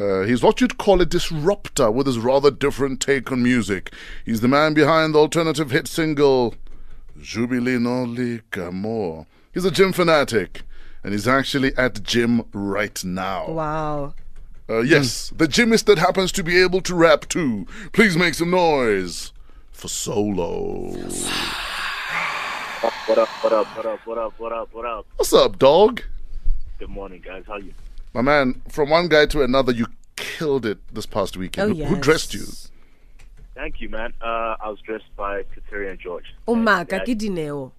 Uh, he's what you'd call a disruptor with his rather different take on music. He's the man behind the alternative hit single Jubilino Ligamore. He's a gym fanatic, and he's actually at gym right now. Wow. Uh, yes, the gymist that happens to be able to rap too. Please make some noise for Solo. What up, what up, what up, what up, what up, what up? What's up, dog? Good morning, guys. How you? My man, from one guy to another, you killed it this past weekend. Oh, Who- Who dressed you? Thank you, man. Uh, I was dressed by Kateria and George. Oh And maka that- ke dineo.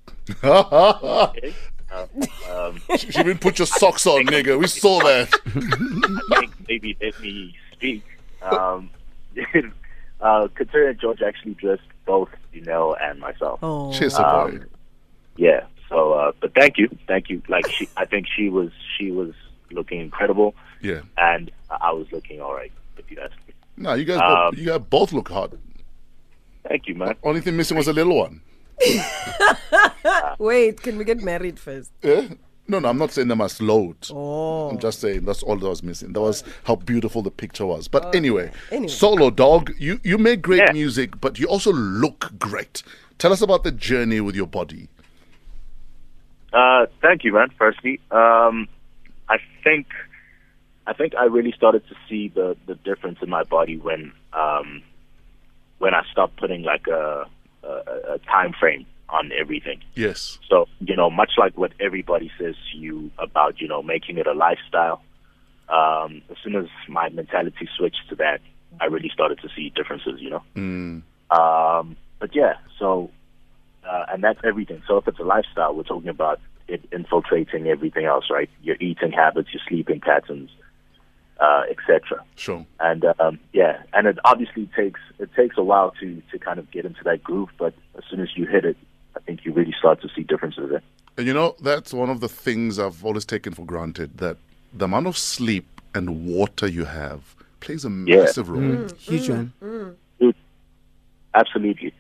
okay. Uh, um, you didn't put your socks on, nigga. We saw that. I think maybe let me speak. Um, uh, Kateria and George actually dressed both Dineo and myself. Oh. Cheers, boy. Um, Yeah. So, uh, but thank you, thank you. Like she, I think she was she was looking incredible, Yeah. and I was looking all right. If you ask me. No, you guys, Um, both, you guys both look hot. Thank you, man. Only thing missing was a little one. Wait, can we get married first? Yeah? No, no, I'm not saying they must load. Oh. I'm just saying that's all that was missing. That was how beautiful the picture was. But anyway, Anyway. solo dog, you you make great Yeah. music, but you also look great. Tell us about the journey with your body. Uh, thank you, man. Firstly, um, I think I think I really started to see the the difference in my body when um, when I stopped putting like a, a a time frame on everything. Yes. So you know, much like what everybody says to you about you know making it a lifestyle. Um, as soon as my mentality switched to that, I really started to see differences. You know. Mm. Um, but yeah, so uh, and that's everything. So if it's a lifestyle, we're talking about it infiltrating everything else, right? Your eating habits, your sleeping patterns, uh, etc. Sure. And um, yeah, and it obviously takes it takes a while to to kind of get into that groove. But as soon as you hit it, I think you really start to see differences there. And you know, that's one of the things I've always taken for granted that the amount of sleep and water you have plays a Yeah. massive role. Huge one. Absolutely.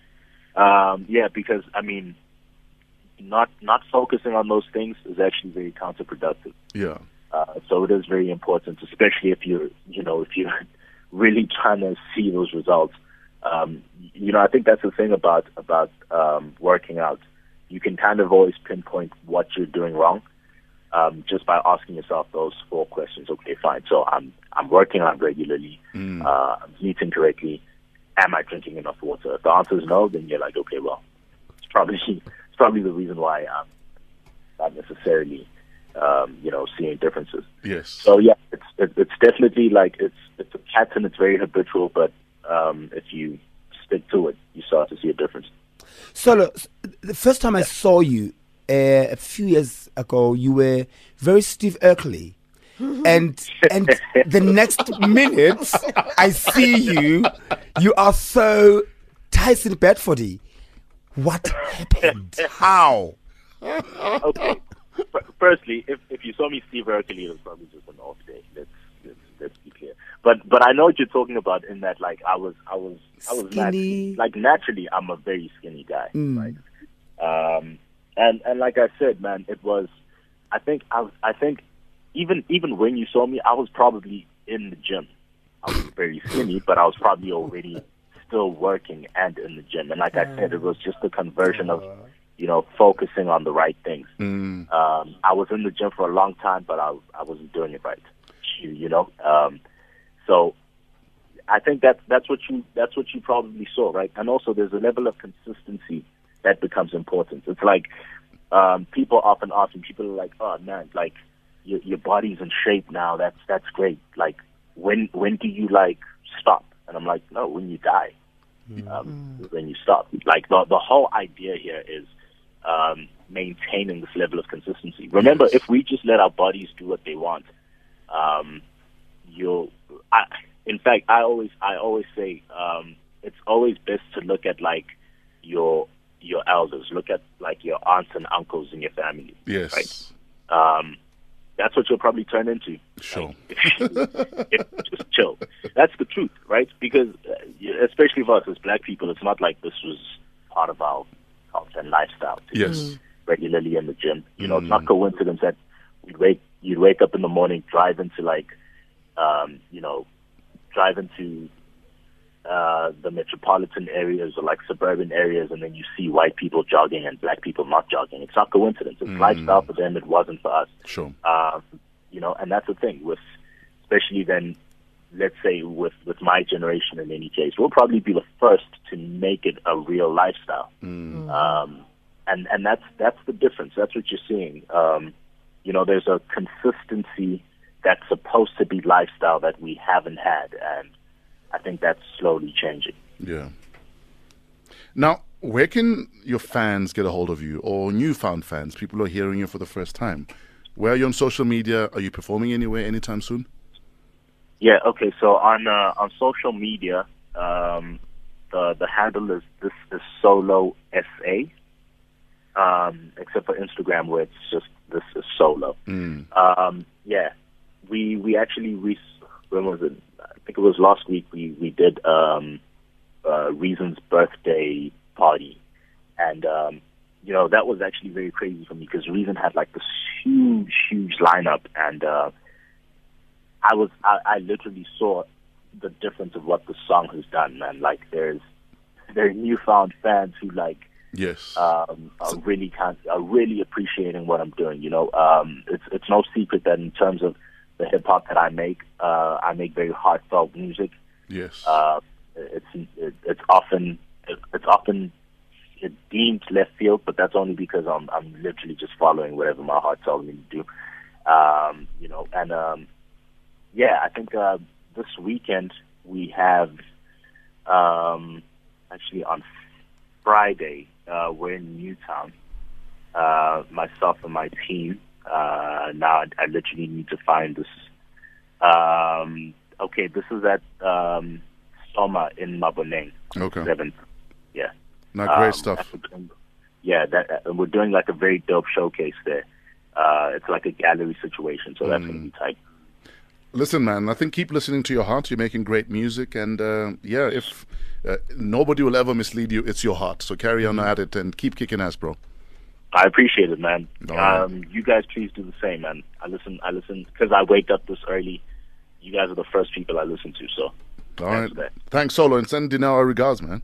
Um, yeah, because I mean, not not focusing on those things is actually very counterproductive. Yeah. Uh, so it is very important, especially if you're, you know, if you're really trying to see those results. Um, you know, I think that's the thing about about um, working out. You can kind of always pinpoint what you're doing wrong um, just by asking yourself those four questions. Okay, fine. So I'm I'm working out regularly. Mm. Uh, I'm eating correctly. Am I drinking enough water? If the answer is no, then you're like, okay, well, it's probably probably the reason why I'm not necessarily um, you know seeing differences. Yes. So yeah, it's it, it's definitely like it's it's a pattern. It's very habitual, but um, if you stick to it, you start to see a difference. Solo, s- the first time I saw you uh, a few years ago, you were very Steve Urkeley. And and the next minute I see you, you are so Tyson Beckfordy. What happened? How? Okay. F- Firstly, if if you saw me Steve Urkeley, it was probably just an off day. Let's let's let's be clear. But but I know what you're talking about in that like I was I was I was nat- like naturally I'm a very skinny guy, Mm. right? Um, and and like I said, man, it was. I think I was, I think even even when you saw me, I was probably in the gym. I was very skinny, but I was probably already still working and in the gym. And like I said, it was just a conversion of you know focusing on the right things. Mm. Um, I was in the gym for a long time, but I I wasn't doing it right. You, you know, um, so I think that's that's what you that's what you probably saw, right? And also, there's a level of consistency that becomes important. It's like um, people often ask me, people are like, "Oh man, like your your body's in shape now. That's that's great. Like when when do you like stop?" And I'm like, "No, when you die, um, is when you stop." Like the the whole idea here is um, maintaining this level of consistency. Remember, Yes. if we just let our bodies do what they want, um, you'll. I, in fact, I always I always say um, it's always best to look at like your your elders, look at like your aunts and uncles in your family. Yes. Right. Um, that's what you'll probably turn into. Sure. You just chill. That's the truth, right? Because uh, especially for us as black people, it's not like this was part of our culture and lifestyle. to Yes. regularly in the gym. You know, it's not coincidence that you'd wake you'd wake up in the morning, drive into like um, you know, drive into uh, the metropolitan areas or like suburban areas, and then you see white people jogging and black people not jogging. It's not coincidence. It's lifestyle for them. It wasn't for us. Sure. Um, you know, and that's the thing with, especially then, let's say with with my generation in any case, we'll probably be the first to make it a real lifestyle. Um, and and that's that's the difference. That's what you're seeing. Um, you know, there's a consistency that's supposed to be lifestyle that we haven't had, and I think that's slowly changing. Yeah. Now, where can your fans get a hold of you or newfound fans, people who are hearing you for the first time? Where are you on social media? Are you performing anywhere anytime soon? Yeah. Okay. So on uh, on social media, um, the the handle is this is solo sa. Um, except for Instagram, where it's just this is solo. Um, yeah, we we actually we when was it? I think it was last week. We we did um, uh, Reason's birthday party, and um, you know that was actually very crazy for me because Reason had like this huge huge lineup, and uh, I was I, I literally saw the difference of what the song has done, man. Like there's there are newfound fans who like Yes. um, are really kind, are really appreciating what I'm doing. You know, um, it's it's no secret that in terms of the hip hop that I make, uh, I make very heartfelt music. yes. Uh, it's it, it's often it's often deemed left field, but that's only because I'm I'm literally just following whatever my heart tells me to do. Um, you know, and um, yeah, I think uh, this weekend we have um, actually on Friday uh, we're in Newtown. Uh, myself and my team. Uh, now I, I literally need to find this. Um, okay, this is at um, Soma in Maboneng. Okay. Seventh. Yeah. Not great Um, stuff. Yeah, that uh, we're doing like a very dope showcase there. Uh, it's like a gallery situation, so that's gonna Mm. be tight. Listen, man, I think keep listening to your heart. You're making great music. And uh, yeah, if uh, nobody will ever mislead you, it's your heart. So carry on at it and keep kicking ass, bro. I appreciate it, man. All right. Um, you guys, please do the same, man. I listen. I listen because I wake up this early. You guys are the first people I listen to, so All Thanks right. Thanks, Solo. And send Dineo our regards, man.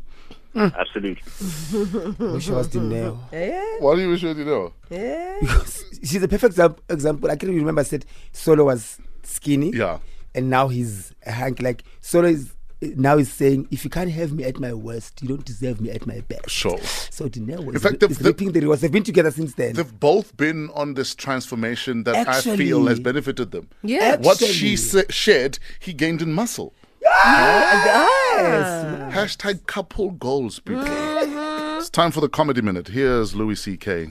absolutely. Wish I was Dineo. Yeah, Why do you wish you know? yeah. Because she's a perfect example. I can't remember I said Solo was skinny. Yeah. And now he's a hank. Like Solo is now he's saying, if you can't have me at my worst, you don't deserve me at my best. Sure. So Dineo was In fact, the- is the- reaping the rewards. They've been together since then. They've both been on this transformation that I feel has benefited them. Yeah. What she sa- shared, he gained in muscle. Ah. Hashtag couple goals, people. It's time for the comedy minute. Here's Louis C.K.